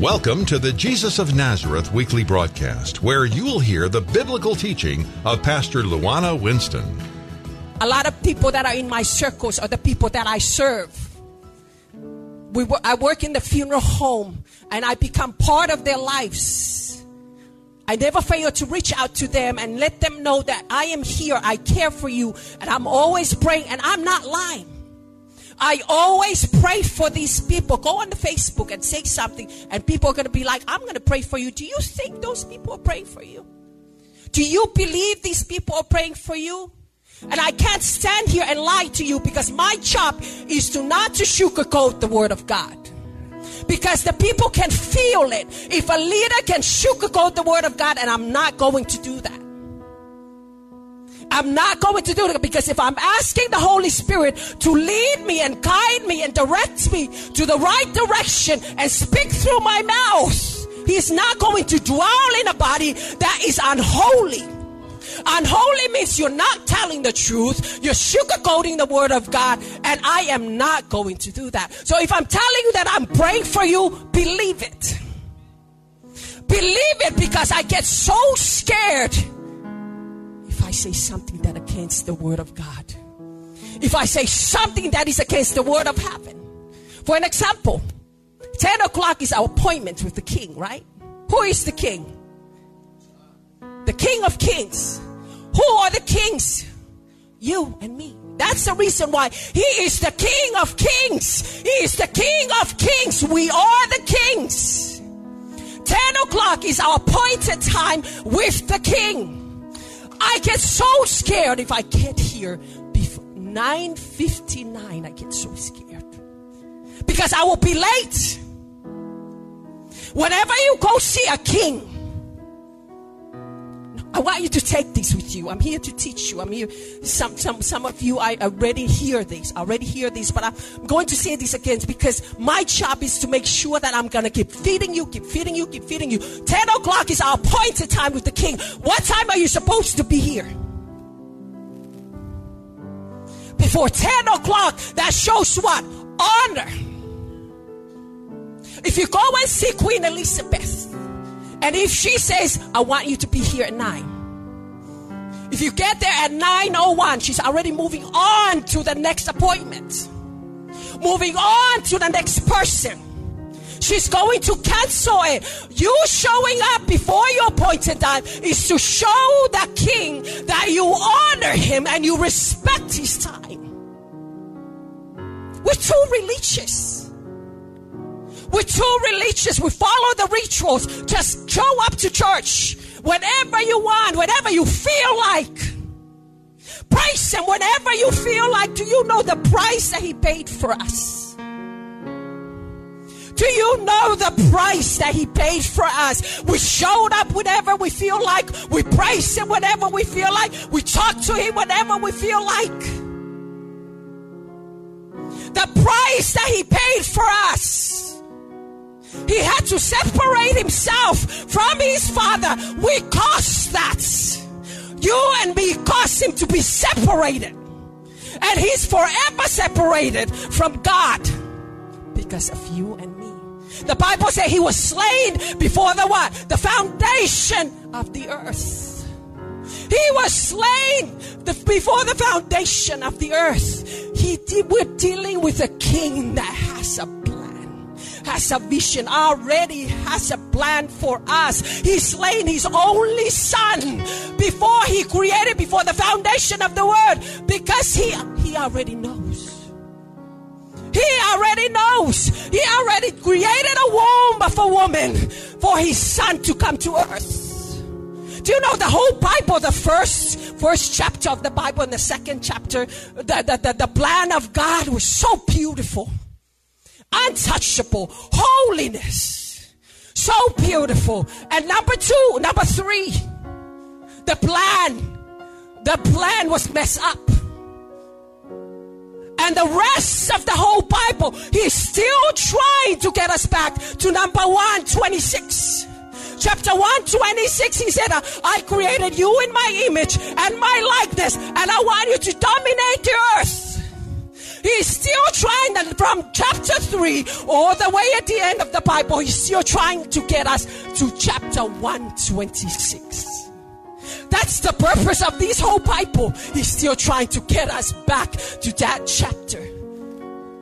Welcome to the Jesus of Nazareth weekly broadcast, where you'll hear the biblical teaching of Pastor Luana Winston. A lot of people that are in my circles are the people that I serve. We, I work in the funeral home and I become part of their lives. I never fail to reach out to them and let them know that I am here, I care for you, and I'm always praying, and I'm not lying. I always pray for these people. Go on the Facebook and say something, and people are going to be like, I'm going to pray for you. Do you think those people are praying for you? Do you believe these people are praying for you? And I can't stand here and lie to you because my job is to not to sugarcoat the word of God. Because the people can feel it. If a leader can sugarcoat the word of God, and I'm not going to do that. I'm not going to do it because if I'm asking the Holy Spirit to lead me and guide me and direct me to the right direction and speak through my mouth, He's not going to dwell in a body that is unholy. Unholy means you're not telling the truth, you're sugarcoating the word of God, and I am not going to do that. So if I'm telling you that I'm praying for you, believe it. Believe it because I get so scared say something that against the word of God. If I say something that is against the word of heaven. For an example, 10 o'clock is our appointment with the king, right? Who is the king? The king of kings. Who are the kings? You and me. That's the reason why he is the king of kings. He is the king of kings. We are the kings. 10 o'clock is our appointed time with the king. I get so scared if I get here before 9:59. I get so scared because I will be late. Whenever you go see a king, I want you to take this with you. I'm here to teach you. I'm here. Some, some, some of you, I already hear this, already hear this, but I'm going to say this again because my job is to make sure that I'm going to keep feeding you, keep feeding you, keep feeding you. 10 o'clock is our appointed time with the king. What time are you supposed to be here? Before 10 o'clock, that shows what? Honor. If you go and see Queen Elizabeth, and if she says, I want you to be here at 9, if you get there at 9.01, she's already moving on to the next appointment, moving on to the next person. She's going to cancel it. You showing up before your appointed time is to show the king that you honor him and you respect his time. We're too religious. We're too religious. We follow the rituals. Just show up to church whenever you want, whenever you feel like. Praise Him whenever you feel like. Do you know the price that He paid for us? Do you know the price that He paid for us? We showed up whenever we feel like. We praise Him whenever we feel like. We talk to Him whenever we feel like. The price that He paid for us. He had to separate himself from his father. We caused that. You and me caused him to be separated. And he's forever separated from God because of you and me. The Bible says he was slain before the what? The foundation of the earth. He was slain before the foundation of the earth. He, we're dealing with a king that has a has a vision, already has a plan for us. He slain his only son before he created, before the foundation of the world, because he, he already knows. He already knows. He already created a womb of a woman for his son to come to earth. Do you know the whole Bible, the first first chapter of the Bible and the second chapter, the, the, the, the plan of God was so beautiful. Untouchable, holiness. So beautiful. And number two, number three, the plan. The plan was messed up. And the rest of the whole Bible, he's still trying to get us back to number 126 chapter 126 he said i created you in my image and my likeness and i want you to dominate the earth he's still trying and from chapter 3 all the way at the end of the bible he's still trying to get us to chapter 126 that's the purpose of this whole Bible. He's still trying to get us back to that chapter.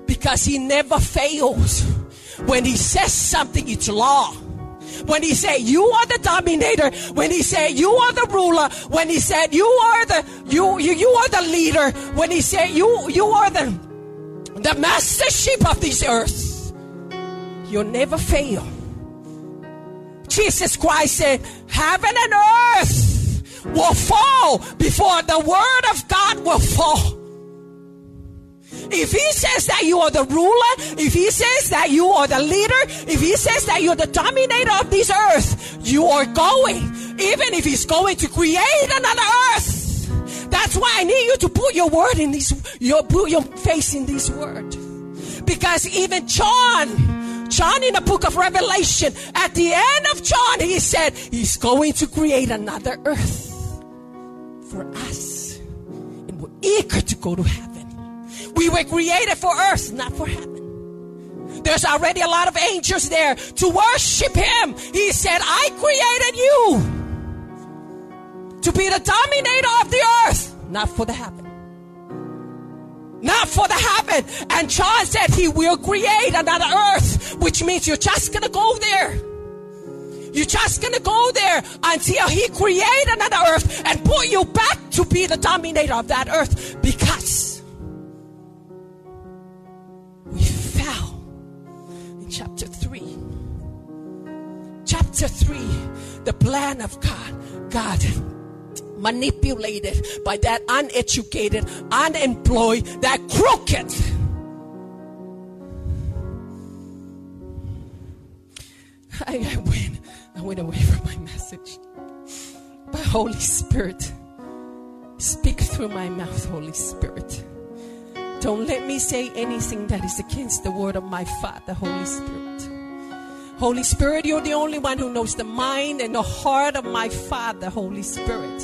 Because he never fails. When he says something, it's law. When he said you are the dominator, when he said you are the ruler, when he said you are the you you, you are the leader, when he said you you are the the master sheep of this earth, you'll never fail. Jesus Christ said, Heaven and earth will fall before the word of God will fall. If he says that you are the ruler, if he says that you are the leader, if he says that you're the dominator of this earth, you are going. Even if he's going to create another earth. That's why I need you to put your word in this, your, put your face in this word. Because even John, John in the book of Revelation, at the end of John, he said he's going to create another earth for us. And we're eager to go to heaven. We were created for earth, not for heaven. There's already a lot of angels there to worship Him. He said, I created you to be the dominator of the earth, not for the heaven. Not for the heaven. And John said he will create another earth, which means you're just gonna go there. You're just gonna go there until he create another earth and put you back to be the dominator of that earth because we fell in chapter 3. Chapter 3, the plan of God. God manipulated by that uneducated, unemployed, that crooked. I, I win. I went away from my message. But Holy Spirit, speak through my mouth, Holy Spirit. Don't let me say anything that is against the word of my Father, Holy Spirit. Holy Spirit, you're the only one who knows the mind and the heart of my Father, Holy Spirit.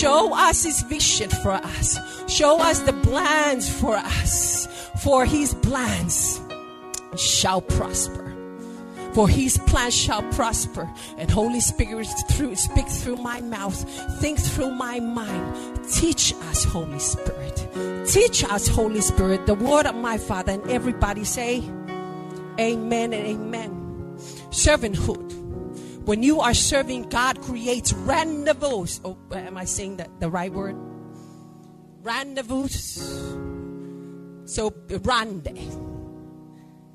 Show us His vision for us. Show us the plans for us. For His plans shall prosper for his plan shall prosper. And Holy Spirit, through, speak through my mouth, think through my mind. Teach us, Holy Spirit. Teach us, Holy Spirit, the word of my Father. And everybody say, Amen and Amen. Servanthood. When you are serving, God creates rendezvous. Oh, am I saying that the right word? Rendezvous. So, rande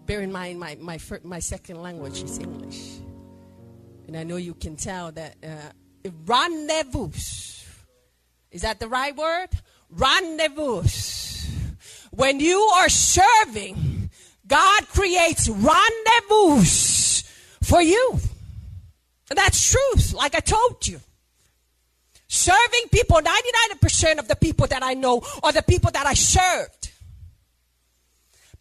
bear in mind my, my, my second language is English. And I know you can tell that uh, rendezvous. Is that the right word? Rendezvous. When you are serving, God creates rendezvous for you. That's truth, like I told you. Serving people, 99% of the people that I know are the people that I served.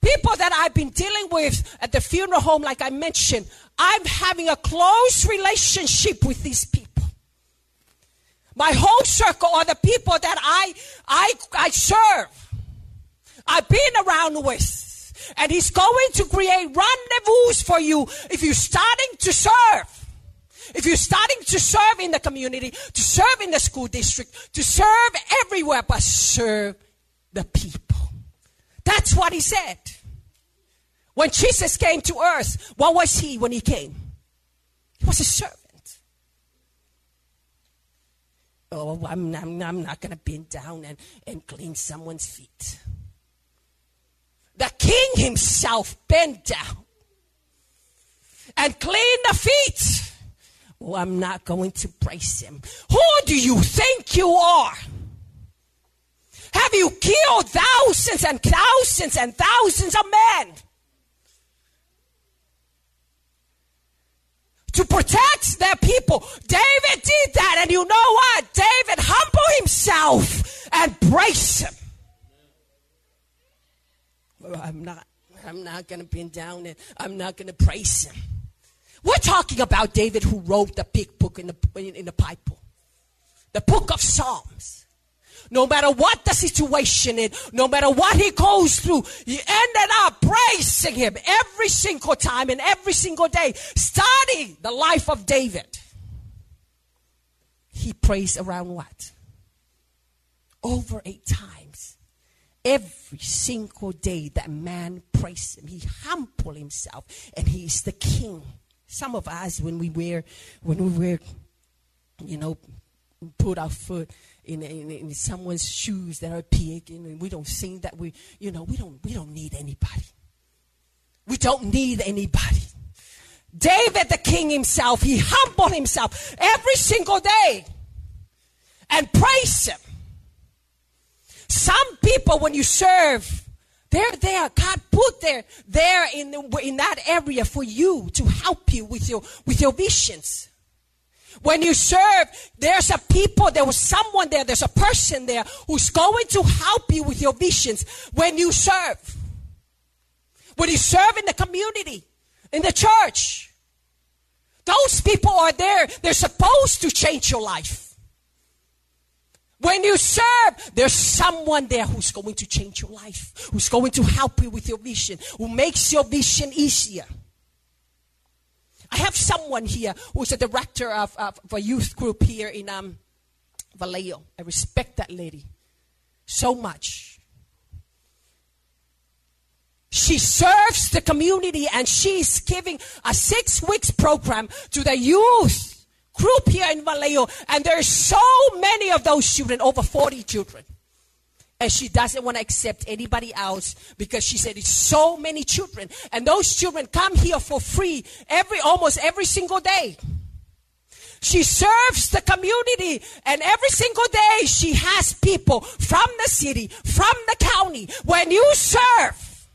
People that I've been dealing with at the funeral home, like I mentioned, I'm having a close relationship with these people. My whole circle are the people that I, I, I serve. I've been around with. And he's going to create rendezvous for you if you're starting to serve. If you're starting to serve in the community, to serve in the school district, to serve everywhere, but serve the people. That's what he said. When Jesus came to earth, what was he when he came? He was a servant. Oh, I'm, I'm, I'm not going to bend down and, and clean someone's feet. The king himself bent down and cleaned the feet. Oh, I'm not going to praise him. Who do you think you are? Have you killed thousands and thousands and thousands of men to protect their people? David did that, and you know what? David humbled himself and praise him. Well, I'm not. I'm not going to bend down and I'm not going to praise him. We're talking about David who wrote the big book in the, in, in the Bible, the book of Psalms. No matter what the situation is, no matter what he goes through, he ended up praising him every single time and every single day. Study the life of David. He prays around what? Over eight times. Every single day that man praise him. He humble himself and he is the king. Some of us, when we wear, when we wear, you know, put our foot in, in, in someone's shoes that are big, and we don't think that we, you know, we don't, we don't need anybody. We don't need anybody. David, the king himself, he humbled himself every single day and praised him. Some people, when you serve, they're there. God put there, there in, the, in that area for you to help you with your, with your visions. When you serve, there's a people, there was someone there, there's a person there who's going to help you with your visions when you serve. When you serve in the community, in the church. Those people are there. They're supposed to change your life. When you serve, there's someone there who's going to change your life, who's going to help you with your vision, who makes your vision easier. I have someone here who's a director of, of, of a youth group here in um, Vallejo. I respect that lady so much. She serves the community and she's giving a six weeks program to the youth group here in Vallejo, and there's so many of those children, over 40 children. And she doesn't want to accept anybody else because she said it's so many children. And those children come here for free every almost every single day. She serves the community and every single day she has people from the city, from the county. When you serve,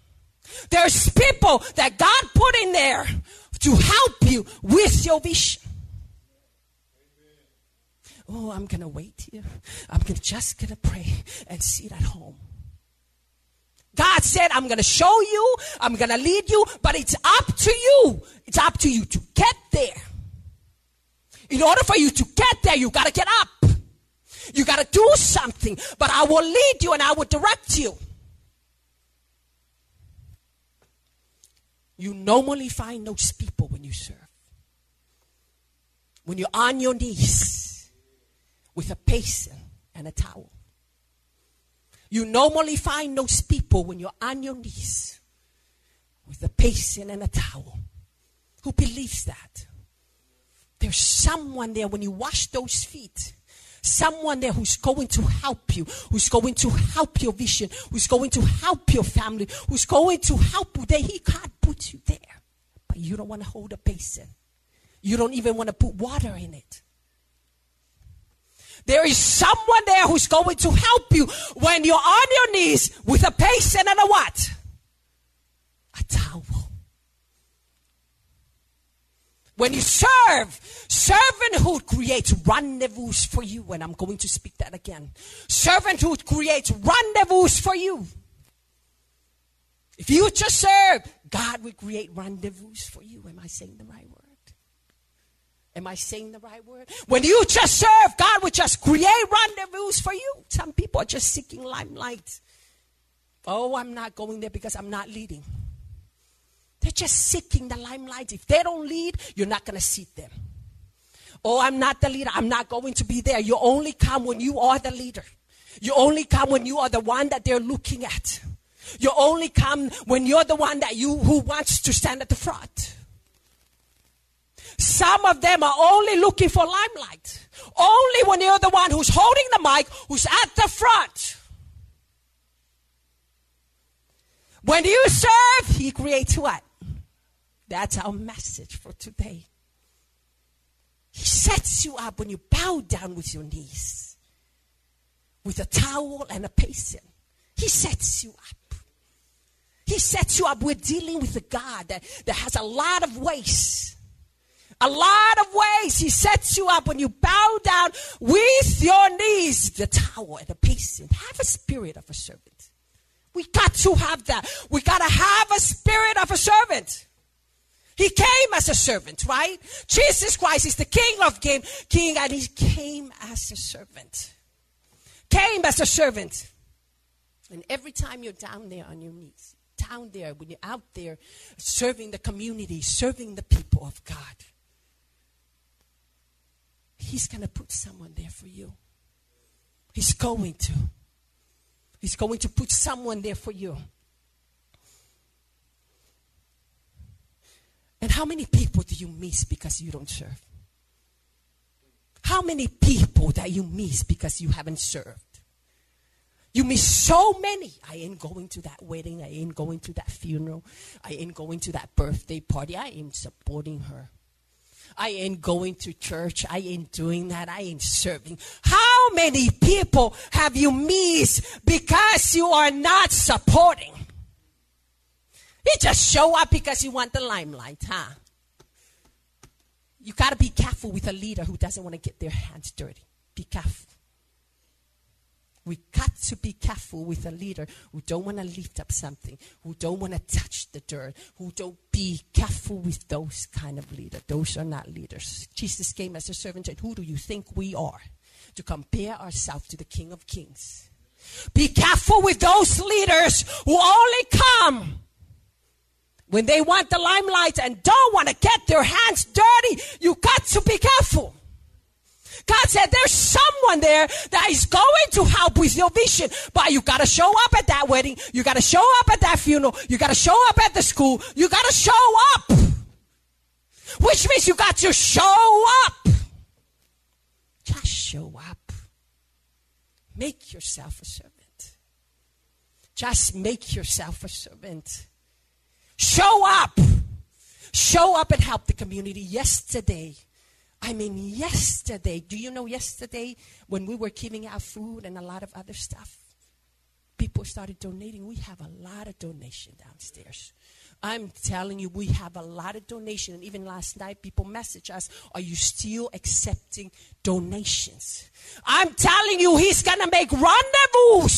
there's people that God put in there to help you with your vision. Oh, I'm going to wait here. I'm gonna, just going to pray and sit at home. God said, I'm going to show you, I'm going to lead you, but it's up to you. It's up to you to get there. In order for you to get there, you got to get up. You got to do something, but I will lead you and I will direct you. You normally find those people when you serve. When you're on your knees with a basin and a towel. You normally find those people when you're on your knees with a basin and a towel. Who believes that? There's someone there when you wash those feet. Someone there who's going to help you, who's going to help your vision, who's going to help your family, who's going to help you. There, he can't put you there. But you don't want to hold a basin. You don't even want to put water in it. There is someone there who's going to help you when you're on your knees with a basin and a what? A towel. When you serve, servanthood creates rendezvous for you. And I'm going to speak that again. Servanthood creates rendezvous for you. If you just serve, God will create rendezvous for you. Am I saying the right word? Am I saying the right word? When you just serve, God will just create rendezvous for you. Some people are just seeking limelight. Oh, I'm not going there because I'm not leading. They're just seeking the limelight. If they don't lead, you're not going to seat them. Oh, I'm not the leader. I'm not going to be there. You only come when you are the leader. You only come when you are the one that they're looking at. You only come when you're the one that you who wants to stand at the front. Some of them are only looking for limelight. Only when you're the one who's holding the mic, who's at the front. When you serve, He creates what? That's our message for today. He sets you up when you bow down with your knees, with a towel and a basin. He sets you up. He sets you up. We're dealing with a God that, that has a lot of ways A lot of ways He sets you up when you bow down with your knees, the tower and the peace, and Have a spirit of a servant. We got to have that. We got to have a spirit of a servant. He came as a servant, right? Jesus Christ is the King of King, King, and He came as a servant. Came as a servant. And every time you're down there on your knees, down there, when you're out there serving the community, serving the people of God, He's going to put someone there for you. He's going to. He's going to put someone there for you. And how many people do you miss because you don't serve? How many people that you miss because you haven't served? You miss so many. I ain't going to that wedding. I ain't going to that funeral. I ain't going to that birthday party. I ain't supporting her. I ain't going to church. I ain't doing that. I ain't serving. How many people have you missed because you are not supporting? You just show up because you want the limelight, huh? You got to be careful with a leader who doesn't want to get their hands dirty. Be careful. We got to be careful with a leader who don't want to lift up something, who don't want to touch the dirt, who don't be careful with those kind of leaders. Those are not leaders. Jesus came as a servant and who do you think we are? To compare ourselves to the King of Kings. Be careful with those leaders who only come when they want the limelight and don't want to get their hands dirty. You got to be careful. God said there's someone there that is going to help with your vision, but you gotta show up at that wedding. You gotta show up at that funeral. You gotta show up at the school. You gotta show up. Which means you got to show up. Just show up. Make yourself a servant. Just make yourself a servant. Show up. Show up and help the community. Yesterday, I mean, yesterday, do you know yesterday when we were giving out food and a lot of other stuff? People started donating. We have a lot of donation downstairs. I'm telling you, we have a lot of donation. And even last night, people message us, are you still accepting donations? I'm telling you, he's going to make rendezvous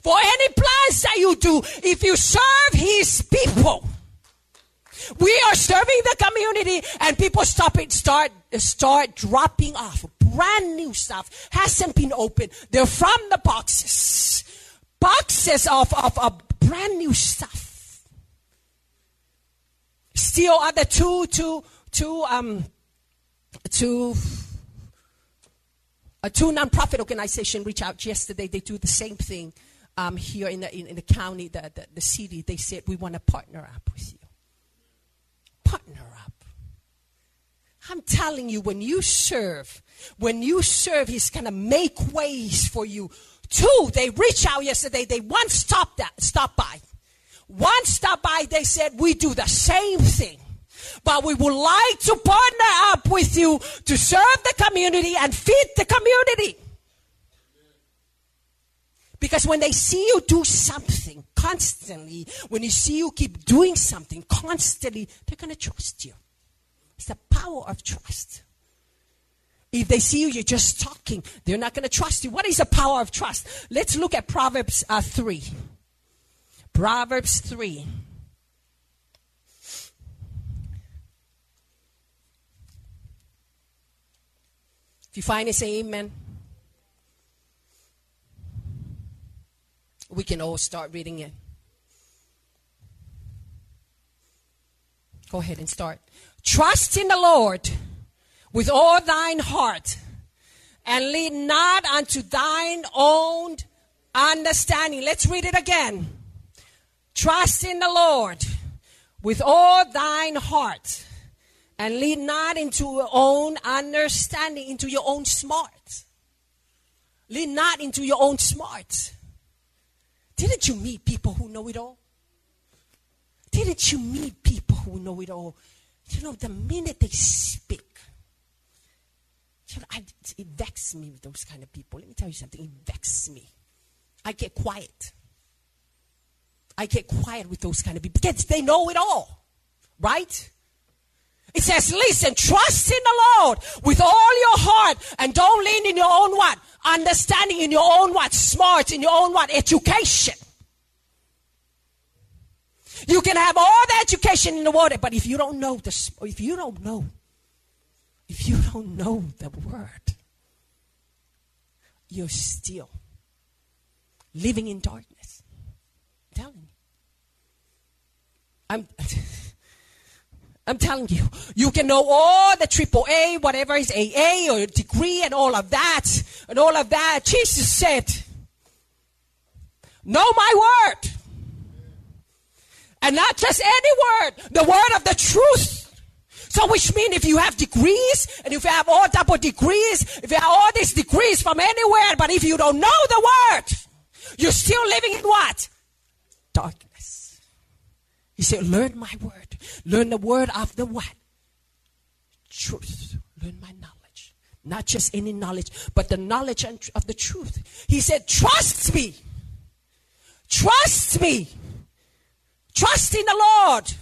for any plans that you do if you serve his people. We are serving the community and people stop it, start, start dropping off. Brand new stuff hasn't been opened. They're from the boxes. Boxes of, of, of brand new stuff. Still other two, two, two, um, two, a two nonprofit organization reached out yesterday. They do the same thing um, here in the, in, in the county, the, the, the city. They said, we want to partner up with you partner up. I'm telling you, when you serve, when you serve, He's going to make ways for you. Two, they reached out yesterday. They once stopped that, stopped by. One stopped by, they said, we do the same thing. But we would like to partner up with you to serve the community and feed the community. Because when they see you do something constantly, when you see you keep doing something constantly, they're going to trust you. It's the power of trust. If they see you, you're just talking, they're not going to trust you. What is the power of trust? Let's look at Proverbs uh, 3. Proverbs 3. If you find it, say amen. We can all start reading it. Go ahead and start. Trust in the Lord with all thine heart and lean not unto thine own understanding. Let's read it again. Trust in the Lord with all thine heart and lean not into your own understanding, into your own smart. Lean not into your own smart. Didn't you meet people who know it all? Didn't you meet people who know it all? You know, the minute they speak, you know, I, it vexes me with those kind of people. Let me tell you something. It vexes me. I get quiet. I get quiet with those kind of people because they know it all, right? It says, listen, trust in the Lord with all your heart and don't lean in your own what? Understanding in your own what? Smart, in your own what? Education. You can have all the education in the world, but if you don't know the, if you don't know, if you don't know the word, you're still living in darkness. I'm telling you. I'm, I'm telling you, you can know all the triple A, whatever is AA or degree and all of that, and all of that. Jesus said, Know my word. And not just any word, the word of the truth. So which means if you have degrees, and if you have all double degrees, if you have all these degrees from anywhere, but if you don't know the word, you're still living in what? Darkness. He said, learn my word. Learn the word of the what? Truth. Learn my knowledge. Not just any knowledge, but the knowledge of the truth. He said, trust me. Trust me. Trust in the Lord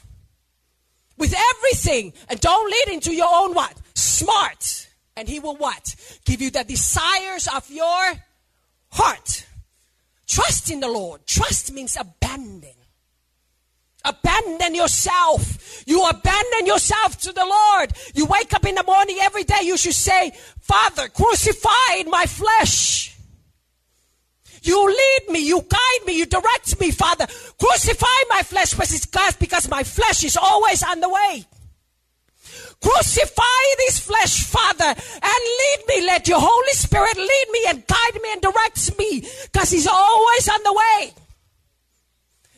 with everything and don't lead into your own what? Smart. And he will what? Give you the desires of your heart. Trust in the Lord. Trust means abandon. Abandon yourself. You abandon yourself to the Lord. You wake up in the morning every day, you should say, Father, crucify my flesh. You lead me, you guide me, you direct me, Father. Crucify my flesh because my flesh is always on the way. Crucify this flesh, Father, and lead me. Let your Holy Spirit lead me and guide me and direct me because He's always on the way.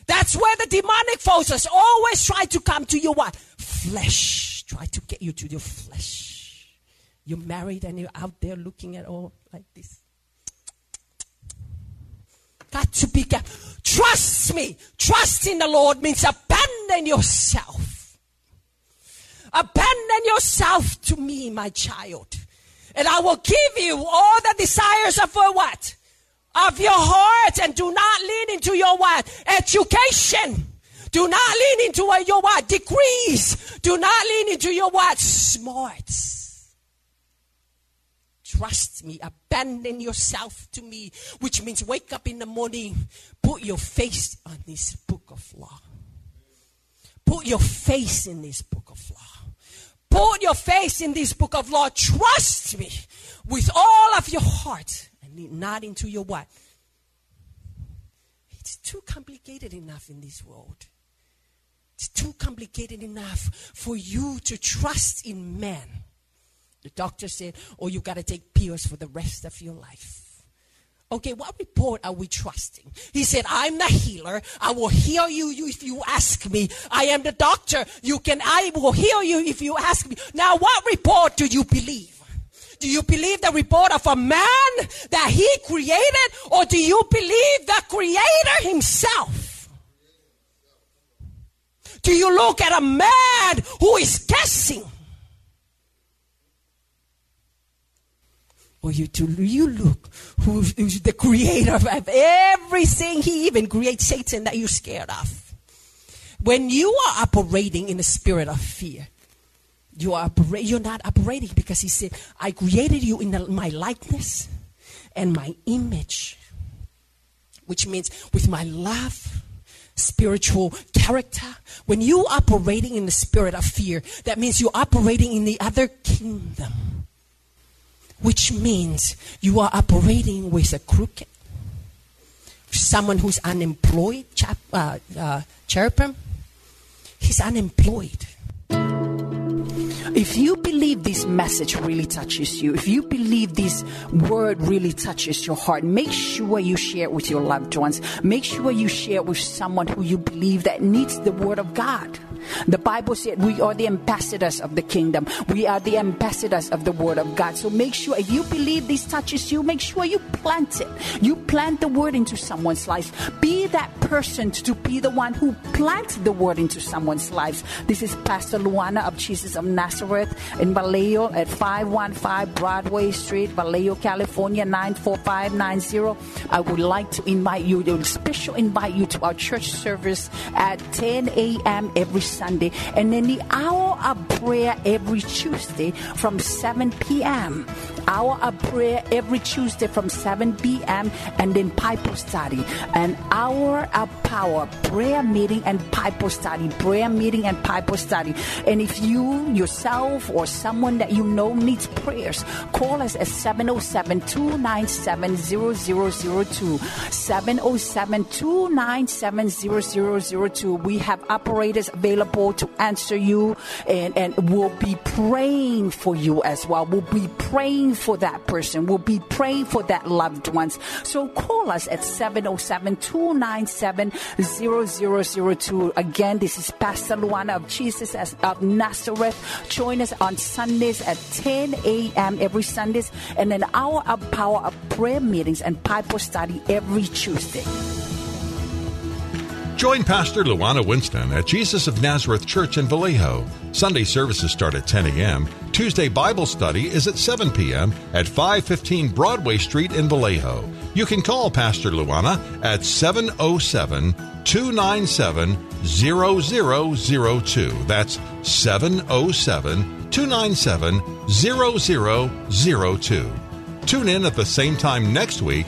That's where the demonic forces always try to come to your what? Flesh. Try to get you to your flesh. You're married and you're out there looking at all like this. Got to be careful. Trust me. Trust in the Lord means abandon yourself. Abandon yourself to me, my child. And I will give you all the desires of what? Of your heart. And do not lean into your what? Education. Do not lean into what your what? Degrees. Do not lean into your what? Smarts. Trust me. Abandon yourself to me, which means wake up in the morning, put your face on this book of law. Put your face in this book of law. Put your face in this book of law. Trust me with all of your heart not into your what? It's too complicated enough in this world. It's too complicated enough for you to trust in man the doctor said, Oh, you got to take pills for the rest of your life. Okay, what report are we trusting? He said, I'm the healer. I will heal you if you ask me. I am the doctor. You can, I will heal you if you ask me. Now, what report do you believe? Do you believe the report of a man that he created or do you believe the creator himself? Do you look at a man who is guessing? Or you to you look who's, who's the creator of everything he even creates Satan that you're scared of. When you are operating in the spirit of fear, you are you're not operating because he said, I created you in the, my likeness and my image. Which means with my love, spiritual character. When you operating in the spirit of fear, that means you're operating in the other kingdom which means you are operating with a crooked, someone who's unemployed, chap, uh, uh, cherubim. He's unemployed. If you believe this message really touches you, if you believe this word really touches your heart, make sure you share it with your loved ones. Make sure you share it with someone who you believe that needs the word of God. The Bible said we are the ambassadors of the kingdom. We are the ambassadors of the word of God. So make sure if you believe this touches you, make sure you plant it. You plant the word into someone's life. Be that person to be the one who plants the word into someone's lives. This is Pastor Luana of Jesus of Nazareth in Vallejo at 515 Broadway Street, Vallejo, California 94590. I would like to invite you, to special invite you to our church service at 10 a.m. every Sunday, and then the hour of prayer every Tuesday from 7 p.m. Hour of prayer every Tuesday from 7 p.m. and then Bible study. An hour of power, prayer meeting and Bible study, prayer meeting and Bible study. And if you yourself or someone that you know needs prayers, call us at 707 297 0002. 707 297 0002. We have operators available to answer you and, and we'll be praying for you as well. We'll be praying for that person. We'll be praying for that loved ones. So call us at 707 297 0002. Again, this is Pastor Luana of Jesus of Nazareth. Join us on Sundays at 10 a.m. every Sundays and an hour of power of prayer meetings and Bible study every Tuesday. Join Pastor Luana Winston at Jesus of Nazareth Church in Vallejo. Sunday services start at 10 a.m. Tuesday Bible study is at 7 p.m. at 515 Broadway Street in Vallejo. You can call Pastor Luana at 707 297 0002. That's 707 297 0002. Tune in at the same time next week